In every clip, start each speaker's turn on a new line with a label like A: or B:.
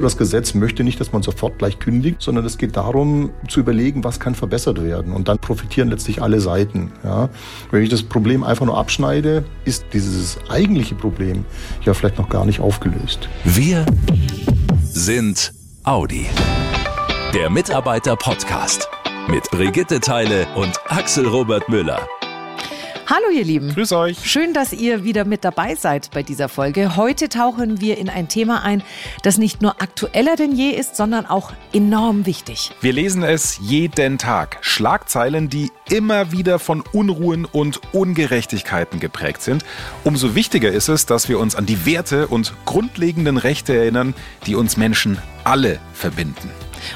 A: Das Gesetz möchte nicht, dass man sofort gleich kündigt, sondern es geht darum, zu überlegen, was kann verbessert werden. Und dann profitieren letztlich alle Seiten. Ja. Wenn ich das Problem einfach nur abschneide, ist dieses eigentliche Problem ja vielleicht noch gar nicht aufgelöst.
B: Wir sind Audi. Der Mitarbeiter-Podcast mit Brigitte Teile und Axel Robert Müller.
C: Hallo ihr Lieben.
D: Grüß euch.
C: Schön, dass ihr wieder mit dabei seid bei dieser Folge. Heute tauchen wir in ein Thema ein, das nicht nur aktueller denn je ist, sondern auch enorm wichtig.
D: Wir lesen es jeden Tag. Schlagzeilen, die immer wieder von Unruhen und Ungerechtigkeiten geprägt sind. Umso wichtiger ist es, dass wir uns an die Werte und grundlegenden Rechte erinnern, die uns Menschen alle verbinden.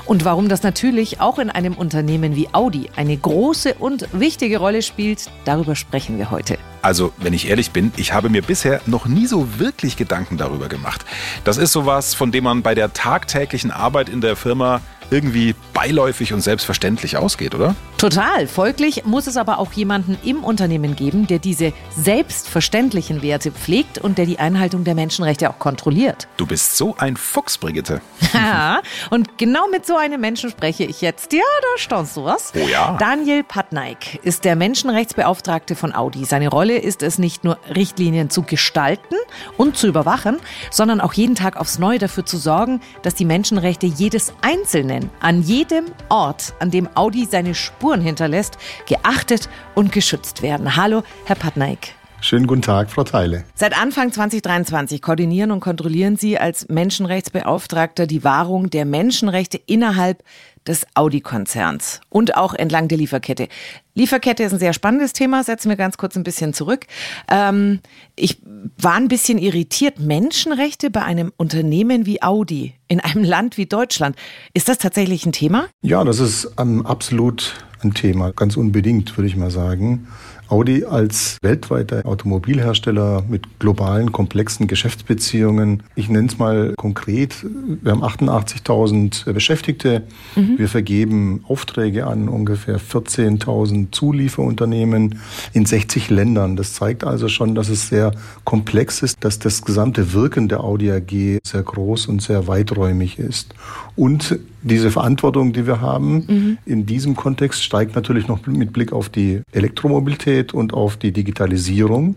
C: Und warum das natürlich auch in einem Unternehmen wie Audi eine große und wichtige Rolle spielt, darüber sprechen wir heute.
D: Also, wenn ich ehrlich bin, ich habe mir bisher noch nie so wirklich Gedanken darüber gemacht. Das ist sowas, von dem man bei der tagtäglichen Arbeit in der Firma irgendwie beiläufig und selbstverständlich ausgeht, oder?
C: Total. Folglich muss es aber auch jemanden im Unternehmen geben, der diese selbstverständlichen Werte pflegt und der die Einhaltung der Menschenrechte auch kontrolliert.
D: Du bist so ein Fuchs, Brigitte.
C: Ja, und genau mit so einem Menschen spreche ich jetzt. Ja, da staunst du was.
D: Oh ja.
C: Daniel Patnaik ist der Menschenrechtsbeauftragte von Audi. Seine Rolle ist es nicht nur, Richtlinien zu gestalten und zu überwachen, sondern auch jeden Tag aufs Neue dafür zu sorgen, dass die Menschenrechte jedes Einzelnen an jedem Ort, an dem Audi seine Spuren hinterlässt, geachtet und geschützt werden. Hallo, Herr Patnaik.
A: Schönen guten Tag, Frau Teile.
C: Seit Anfang 2023 koordinieren und kontrollieren Sie als Menschenrechtsbeauftragter die Wahrung der Menschenrechte innerhalb des Audi-Konzerns und auch entlang der Lieferkette. Lieferkette ist ein sehr spannendes Thema, setzen wir ganz kurz ein bisschen zurück. Ähm, ich war ein bisschen irritiert. Menschenrechte bei einem Unternehmen wie Audi in einem Land wie Deutschland. Ist das tatsächlich ein Thema?
A: Ja, das ist ähm, absolut ein Thema, ganz unbedingt, würde ich mal sagen. Audi als weltweiter Automobilhersteller mit globalen, komplexen Geschäftsbeziehungen. Ich nenne es mal konkret. Wir haben 88.000 Beschäftigte. Mhm. Wir vergeben Aufträge an ungefähr 14.000 Zulieferunternehmen in 60 Ländern. Das zeigt also schon, dass es sehr komplex ist, dass das gesamte Wirken der Audi AG sehr groß und sehr weiträumig ist. Und diese Verantwortung, die wir haben, mhm. in diesem Kontext steigt natürlich noch mit Blick auf die Elektromobilität und auf die Digitalisierung.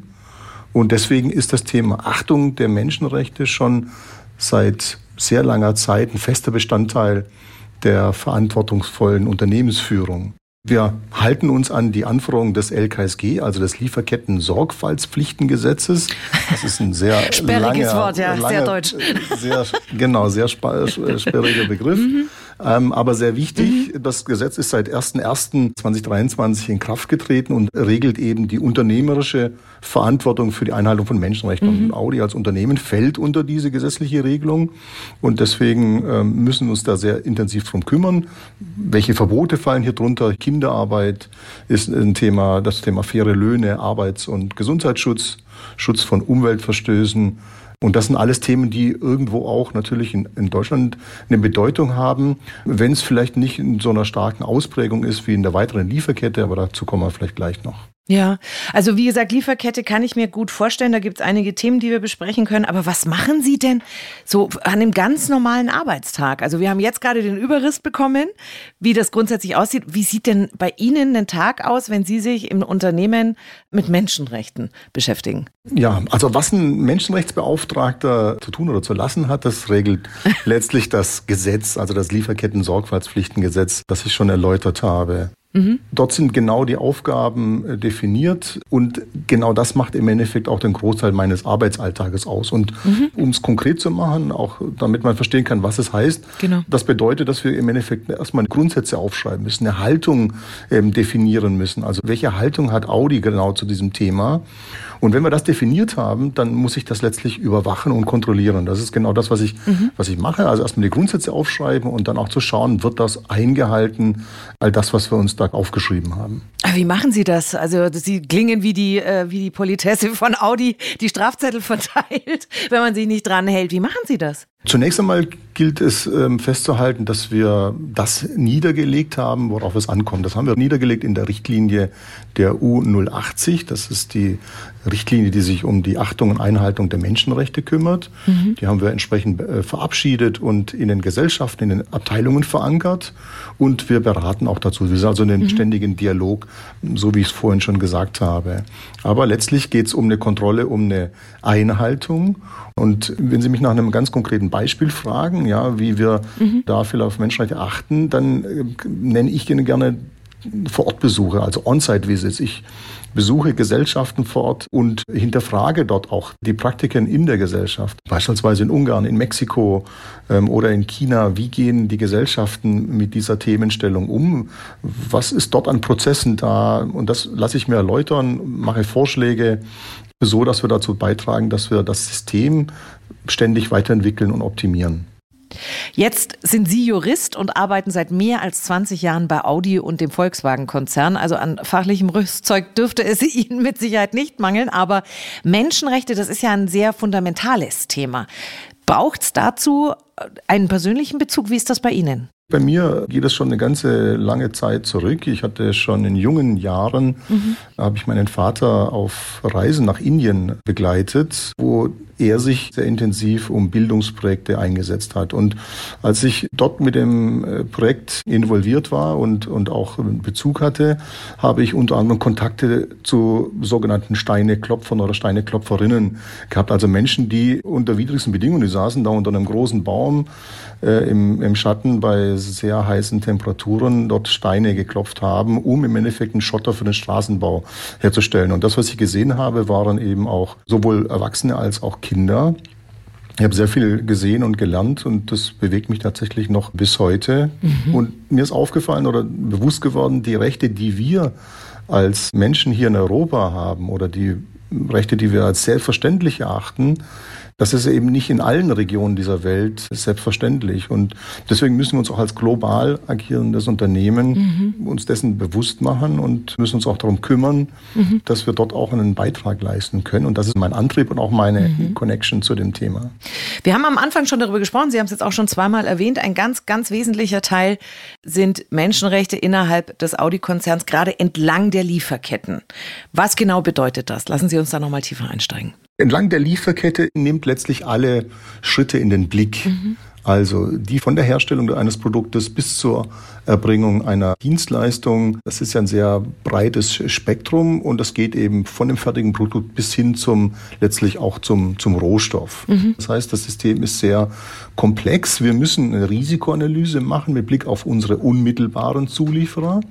A: Und deswegen ist das Thema Achtung der Menschenrechte schon seit sehr langer Zeit ein fester Bestandteil der verantwortungsvollen Unternehmensführung. Wir halten uns an die Anforderungen des LKSG, also des Lieferketten-Sorgfaltspflichtengesetzes. Das ist ein sehr
C: sperriges langer, Wort, ja,
A: langer,
C: sehr deutsch.
A: Sehr, genau, sehr sperriger Begriff. Mhm. Ähm, aber sehr wichtig, mhm. das Gesetz ist seit 01.01.2023 in Kraft getreten und regelt eben die unternehmerische Verantwortung für die Einhaltung von Menschenrechten. Mhm. Und Audi als Unternehmen fällt unter diese gesetzliche Regelung. Und deswegen ähm, müssen wir uns da sehr intensiv drum kümmern. Welche Verbote fallen hier drunter? Kinderarbeit ist ein Thema, das Thema faire Löhne, Arbeits- und Gesundheitsschutz, Schutz von Umweltverstößen, und das sind alles Themen, die irgendwo auch natürlich in, in Deutschland eine Bedeutung haben, wenn es vielleicht nicht in so einer starken Ausprägung ist wie in der weiteren Lieferkette, aber dazu kommen wir vielleicht gleich noch.
C: Ja, also wie gesagt, Lieferkette kann ich mir gut vorstellen. Da gibt es einige Themen, die wir besprechen können. Aber was machen Sie denn so an einem ganz normalen Arbeitstag? Also wir haben jetzt gerade den Überriss bekommen, wie das grundsätzlich aussieht. Wie sieht denn bei Ihnen ein Tag aus, wenn Sie sich im Unternehmen mit Menschenrechten beschäftigen?
A: Ja, also was ein Menschenrechtsbeauftragter zu tun oder zu lassen hat, das regelt letztlich das Gesetz, also das Lieferketten-Sorgfaltspflichtengesetz, das ich schon erläutert habe. Mhm. Dort sind genau die Aufgaben äh, definiert und genau das macht im Endeffekt auch den Großteil meines Arbeitsalltages aus. Und mhm. um es konkret zu machen, auch damit man verstehen kann, was es heißt, genau. das bedeutet, dass wir im Endeffekt erstmal Grundsätze aufschreiben müssen, eine Haltung ähm, definieren müssen. Also welche Haltung hat Audi genau zu diesem Thema? Und wenn wir das definiert haben, dann muss ich das letztlich überwachen und kontrollieren. Das ist genau das, was ich, mhm. was ich mache. Also erstmal die Grundsätze aufschreiben und dann auch zu schauen, wird das eingehalten, all das, was wir uns da aufgeschrieben haben.
C: Wie machen Sie das? Also Sie klingen wie die, äh, wie die Politesse von Audi, die Strafzettel verteilt, wenn man sich nicht dran hält. Wie machen Sie das?
A: Zunächst einmal gilt es ähm, festzuhalten, dass wir das niedergelegt haben, worauf es ankommt. Das haben wir niedergelegt in der Richtlinie der U080. Das ist die Richtlinie, die sich um die Achtung und Einhaltung der Menschenrechte kümmert. Mhm. Die haben wir entsprechend äh, verabschiedet und in den Gesellschaften, in den Abteilungen verankert. Und wir beraten auch dazu. Wir sind also in einem mhm. ständigen Dialog, so wie ich es vorhin schon gesagt habe. Aber letztlich geht es um eine Kontrolle, um eine Einhaltung. Und wenn Sie mich nach einem ganz konkreten Beispiel fragen, ja, wie wir mhm. da vielleicht auf Menschenrechte achten, dann äh, nenne ich Ihnen gerne Vorortbesuche, also On-Site-Visits. Ich besuche Gesellschaften vor Ort und hinterfrage dort auch die Praktiken in der Gesellschaft. Beispielsweise in Ungarn, in Mexiko ähm, oder in China. Wie gehen die Gesellschaften mit dieser Themenstellung um? Was ist dort an Prozessen da? Und das lasse ich mir erläutern, mache Vorschläge, so dass wir dazu beitragen, dass wir das System ständig weiterentwickeln und optimieren.
C: Jetzt sind Sie Jurist und arbeiten seit mehr als 20 Jahren bei Audi und dem Volkswagen-Konzern. Also an fachlichem Rüstzeug dürfte es Ihnen mit Sicherheit nicht mangeln. Aber Menschenrechte, das ist ja ein sehr fundamentales Thema. Braucht es dazu einen persönlichen Bezug? Wie ist das bei Ihnen?
A: Bei mir geht es schon eine ganze lange Zeit zurück. Ich hatte schon in jungen Jahren, mhm. habe ich meinen Vater auf Reisen nach Indien begleitet, wo er sich sehr intensiv um Bildungsprojekte eingesetzt hat. Und als ich dort mit dem äh, Projekt involviert war und, und auch Bezug hatte, habe ich unter anderem Kontakte zu sogenannten Steineklopfern oder Steineklopferinnen gehabt. Also Menschen, die unter widrigsten Bedingungen, die saßen da unter einem großen Baum äh, im, im Schatten bei sehr heißen Temperaturen dort Steine geklopft haben, um im Endeffekt einen Schotter für den Straßenbau herzustellen. Und das, was ich gesehen habe, waren eben auch sowohl Erwachsene als auch Kinder. Ich habe sehr viel gesehen und gelernt und das bewegt mich tatsächlich noch bis heute. Mhm. Und mir ist aufgefallen oder bewusst geworden, die Rechte, die wir als Menschen hier in Europa haben oder die Rechte, die wir als selbstverständlich erachten, das ist eben nicht in allen Regionen dieser Welt selbstverständlich. Und deswegen müssen wir uns auch als global agierendes Unternehmen mhm. uns dessen bewusst machen und müssen uns auch darum kümmern, mhm. dass wir dort auch einen Beitrag leisten können. Und das ist mein Antrieb und auch meine mhm. Connection zu dem Thema.
C: Wir haben am Anfang schon darüber gesprochen. Sie haben es jetzt auch schon zweimal erwähnt. Ein ganz, ganz wesentlicher Teil sind Menschenrechte innerhalb des Audi-Konzerns, gerade entlang der Lieferketten. Was genau bedeutet das? Lassen Sie uns da nochmal tiefer einsteigen.
A: Entlang der Lieferkette nimmt letztlich alle Schritte in den Blick. Mhm. Also die von der Herstellung eines Produktes bis zur Erbringung einer Dienstleistung. Das ist ja ein sehr breites Spektrum und das geht eben von dem fertigen Produkt bis hin zum letztlich auch zum, zum Rohstoff. Mhm. Das heißt, das System ist sehr komplex. Wir müssen eine Risikoanalyse machen mit Blick auf unsere unmittelbaren Zulieferer.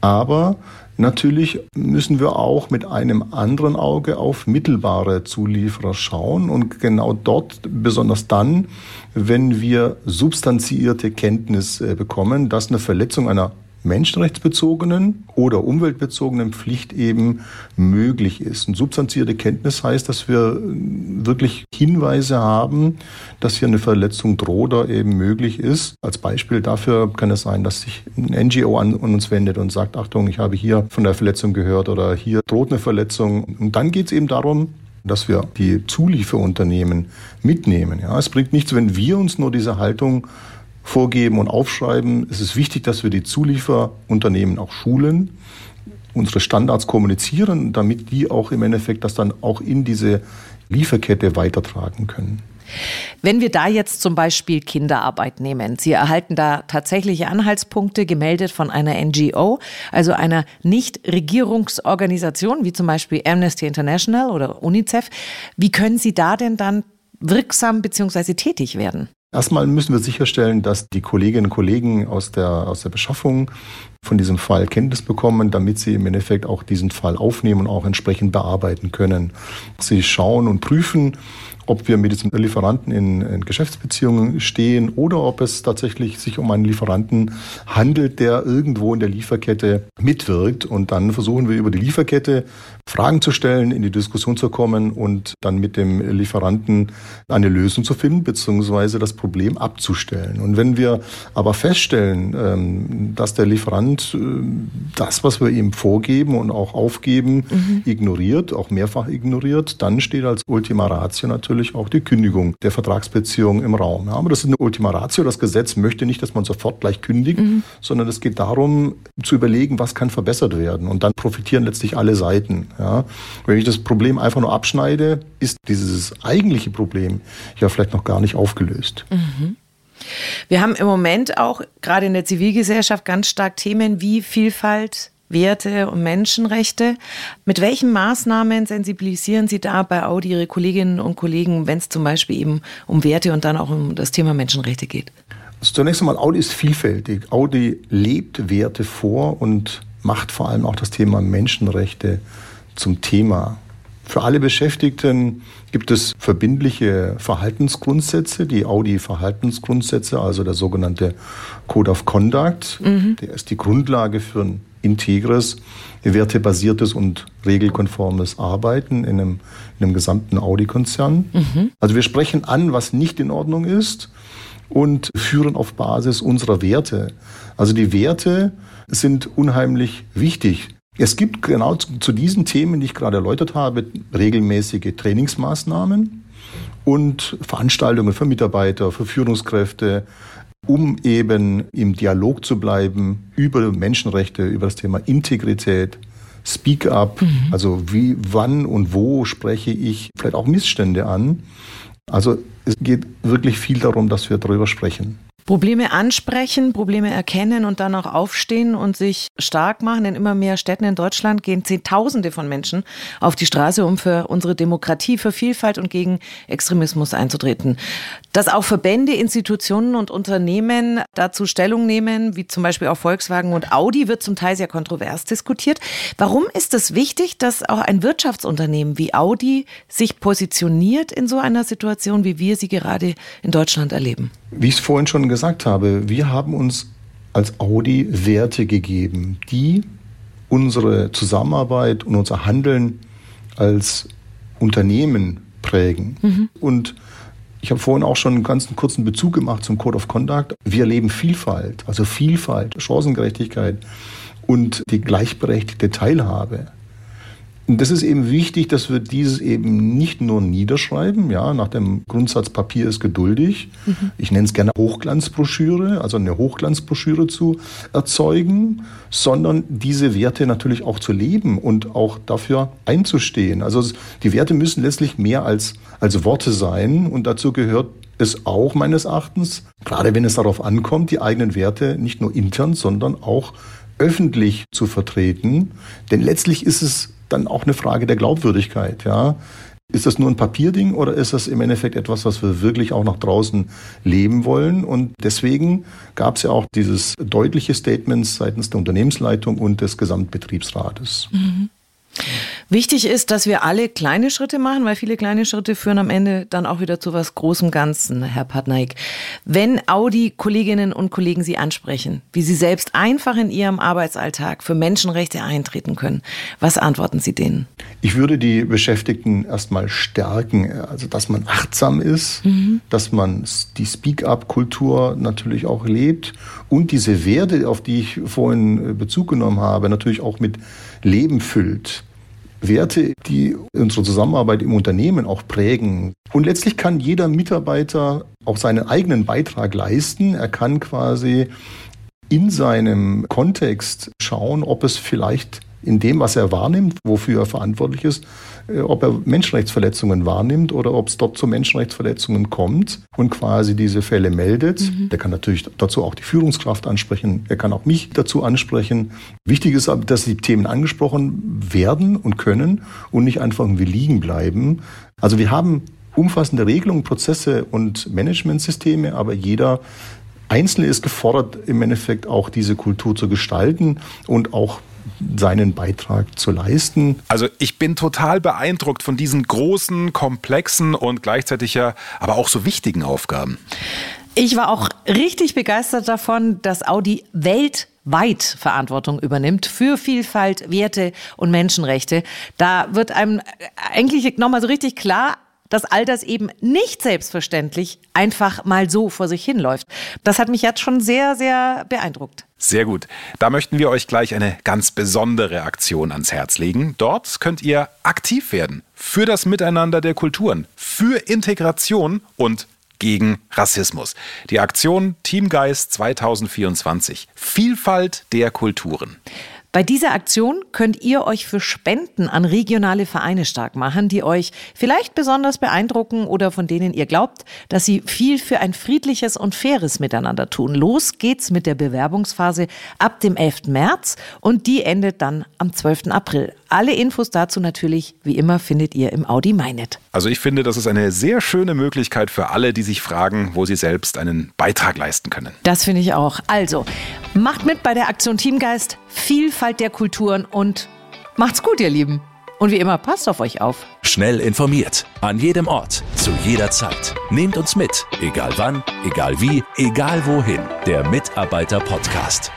A: Aber Natürlich müssen wir auch mit einem anderen Auge auf mittelbare Zulieferer schauen und genau dort, besonders dann, wenn wir substanziierte Kenntnis bekommen, dass eine Verletzung einer menschenrechtsbezogenen oder umweltbezogenen Pflicht eben möglich ist. Und substanzierte Kenntnis heißt, dass wir wirklich Hinweise haben, dass hier eine Verletzung droht oder eben möglich ist. Als Beispiel dafür kann es sein, dass sich ein NGO an uns wendet und sagt, Achtung, ich habe hier von der Verletzung gehört oder hier droht eine Verletzung. Und dann geht es eben darum, dass wir die Zulieferunternehmen mitnehmen. Ja, es bringt nichts, wenn wir uns nur diese Haltung vorgeben und aufschreiben. Es ist wichtig, dass wir die Zulieferunternehmen auch schulen, unsere Standards kommunizieren, damit die auch im Endeffekt das dann auch in diese Lieferkette weitertragen können.
C: Wenn wir da jetzt zum Beispiel Kinderarbeit nehmen, Sie erhalten da tatsächliche Anhaltspunkte gemeldet von einer NGO, also einer Nichtregierungsorganisation wie zum Beispiel Amnesty International oder UNICEF. Wie können Sie da denn dann wirksam bzw. tätig werden?
A: Erstmal müssen wir sicherstellen, dass die Kolleginnen und Kollegen aus der, aus der Beschaffung von diesem Fall Kenntnis bekommen, damit sie im Endeffekt auch diesen Fall aufnehmen und auch entsprechend bearbeiten können. Sie schauen und prüfen, ob wir mit diesem Lieferanten in, in, Geschäftsbeziehungen stehen oder ob es tatsächlich sich um einen Lieferanten handelt, der irgendwo in der Lieferkette mitwirkt. Und dann versuchen wir über die Lieferkette Fragen zu stellen, in die Diskussion zu kommen und dann mit dem Lieferanten eine Lösung zu finden, beziehungsweise das Problem abzustellen. Und wenn wir aber feststellen, ähm, dass der Lieferant äh, das, was wir ihm vorgeben und auch aufgeben, mhm. ignoriert, auch mehrfach ignoriert, dann steht als Ultima Ratio natürlich natürlich auch die Kündigung der Vertragsbeziehung im Raum. Ja, aber das ist eine Ultima Ratio. Das Gesetz möchte nicht, dass man sofort gleich kündigt, mhm. sondern es geht darum, zu überlegen, was kann verbessert werden. Und dann profitieren letztlich alle Seiten. Ja. Wenn ich das Problem einfach nur abschneide, ist dieses eigentliche Problem ja vielleicht noch gar nicht aufgelöst.
C: Mhm. Wir haben im Moment auch gerade in der Zivilgesellschaft ganz stark Themen wie Vielfalt, Werte und Menschenrechte. Mit welchen Maßnahmen sensibilisieren Sie da bei Audi Ihre Kolleginnen und Kollegen, wenn es zum Beispiel eben um Werte und dann auch um das Thema Menschenrechte geht?
A: Also zunächst einmal, Audi ist vielfältig. Audi lebt Werte vor und macht vor allem auch das Thema Menschenrechte zum Thema. Für alle Beschäftigten gibt es verbindliche Verhaltensgrundsätze, die Audi-Verhaltensgrundsätze, also der sogenannte Code of Conduct. Mhm. Der ist die Grundlage für ein integres, wertebasiertes und regelkonformes Arbeiten in einem, in einem gesamten Audi-Konzern. Mhm. Also wir sprechen an, was nicht in Ordnung ist und führen auf Basis unserer Werte. Also die Werte sind unheimlich wichtig. Es gibt genau zu, zu diesen Themen, die ich gerade erläutert habe, regelmäßige Trainingsmaßnahmen und Veranstaltungen für Mitarbeiter, für Führungskräfte, um eben im Dialog zu bleiben über Menschenrechte, über das Thema Integrität, Speak up, mhm. also wie, wann und wo spreche ich vielleicht auch Missstände an. Also es geht wirklich viel darum, dass wir darüber sprechen.
C: Probleme ansprechen, Probleme erkennen und dann auch aufstehen und sich stark machen. In immer mehr Städten in Deutschland gehen Zehntausende von Menschen auf die Straße, um für unsere Demokratie, für Vielfalt und gegen Extremismus einzutreten. Dass auch Verbände, Institutionen und Unternehmen dazu Stellung nehmen, wie zum Beispiel auch Volkswagen und Audi, wird zum Teil sehr kontrovers diskutiert. Warum ist es wichtig, dass auch ein Wirtschaftsunternehmen wie Audi sich positioniert in so einer Situation, wie wir sie gerade in Deutschland erleben?
A: Wie es vorhin schon gesagt habe, wir haben uns als Audi Werte gegeben, die unsere Zusammenarbeit und unser Handeln als Unternehmen prägen. Mhm. Und ich habe vorhin auch schon einen ganz kurzen Bezug gemacht zum Code of Conduct. Wir leben Vielfalt, also Vielfalt, Chancengerechtigkeit und die gleichberechtigte Teilhabe. Und das ist eben wichtig, dass wir dieses eben nicht nur niederschreiben, ja, nach dem Grundsatz Papier ist geduldig. Mhm. Ich nenne es gerne Hochglanzbroschüre, also eine Hochglanzbroschüre zu erzeugen, sondern diese Werte natürlich auch zu leben und auch dafür einzustehen. Also die Werte müssen letztlich mehr als, als Worte sein und dazu gehört es auch meines Erachtens, gerade wenn es darauf ankommt, die eigenen Werte nicht nur intern, sondern auch öffentlich zu vertreten. Denn letztlich ist es dann auch eine Frage der Glaubwürdigkeit. Ja. Ist das nur ein Papierding oder ist das im Endeffekt etwas, was wir wirklich auch nach draußen leben wollen? Und deswegen gab es ja auch dieses deutliche Statement seitens der Unternehmensleitung und des Gesamtbetriebsrates. Mhm.
C: Wichtig ist, dass wir alle kleine Schritte machen, weil viele kleine Schritte führen am Ende dann auch wieder zu was Großem Ganzen, Herr Patnaik. Wenn Audi-Kolleginnen und Kollegen Sie ansprechen, wie Sie selbst einfach in Ihrem Arbeitsalltag für Menschenrechte eintreten können, was antworten Sie denen?
A: Ich würde die Beschäftigten erstmal stärken, also dass man achtsam ist, mhm. dass man die Speak-up-Kultur natürlich auch lebt und diese Werte, auf die ich vorhin Bezug genommen habe, natürlich auch mit Leben füllt. Werte, die unsere Zusammenarbeit im Unternehmen auch prägen. Und letztlich kann jeder Mitarbeiter auch seinen eigenen Beitrag leisten. Er kann quasi in seinem Kontext schauen, ob es vielleicht in dem, was er wahrnimmt, wofür er verantwortlich ist, äh, ob er Menschenrechtsverletzungen wahrnimmt oder ob es dort zu Menschenrechtsverletzungen kommt und quasi diese Fälle meldet. Mhm. Der kann natürlich dazu auch die Führungskraft ansprechen. Er kann auch mich dazu ansprechen. Wichtig ist aber, dass die Themen angesprochen werden und können und nicht einfach irgendwie liegen bleiben. Also wir haben umfassende Regelungen, Prozesse und Managementsysteme, aber jeder Einzelne ist gefordert, im Endeffekt auch diese Kultur zu gestalten und auch seinen Beitrag zu leisten.
D: Also ich bin total beeindruckt von diesen großen, komplexen und gleichzeitig ja aber auch so wichtigen Aufgaben.
C: Ich war auch richtig begeistert davon, dass Audi weltweit Verantwortung übernimmt für Vielfalt, Werte und Menschenrechte. Da wird einem eigentlich nochmal so richtig klar, dass all das eben nicht selbstverständlich einfach mal so vor sich hinläuft. Das hat mich jetzt schon sehr, sehr beeindruckt.
D: Sehr gut. Da möchten wir euch gleich eine ganz besondere Aktion ans Herz legen. Dort könnt ihr aktiv werden für das Miteinander der Kulturen, für Integration und gegen Rassismus. Die Aktion Teamgeist 2024. Vielfalt der Kulturen.
C: Bei dieser Aktion könnt ihr euch für Spenden an regionale Vereine stark machen, die euch vielleicht besonders beeindrucken oder von denen ihr glaubt, dass sie viel für ein friedliches und faires Miteinander tun. Los geht's mit der Bewerbungsphase ab dem 11. März und die endet dann am 12. April. Alle Infos dazu natürlich, wie immer, findet ihr im Audi MyNet.
D: Also ich finde, das ist eine sehr schöne Möglichkeit für alle, die sich fragen, wo sie selbst einen Beitrag leisten können.
C: Das finde ich auch. Also, macht mit bei der Aktion Teamgeist, Vielfalt der Kulturen und macht's gut, ihr Lieben. Und wie immer, passt auf euch auf.
B: Schnell informiert, an jedem Ort, zu jeder Zeit. Nehmt uns mit, egal wann, egal wie, egal wohin. Der Mitarbeiter-Podcast.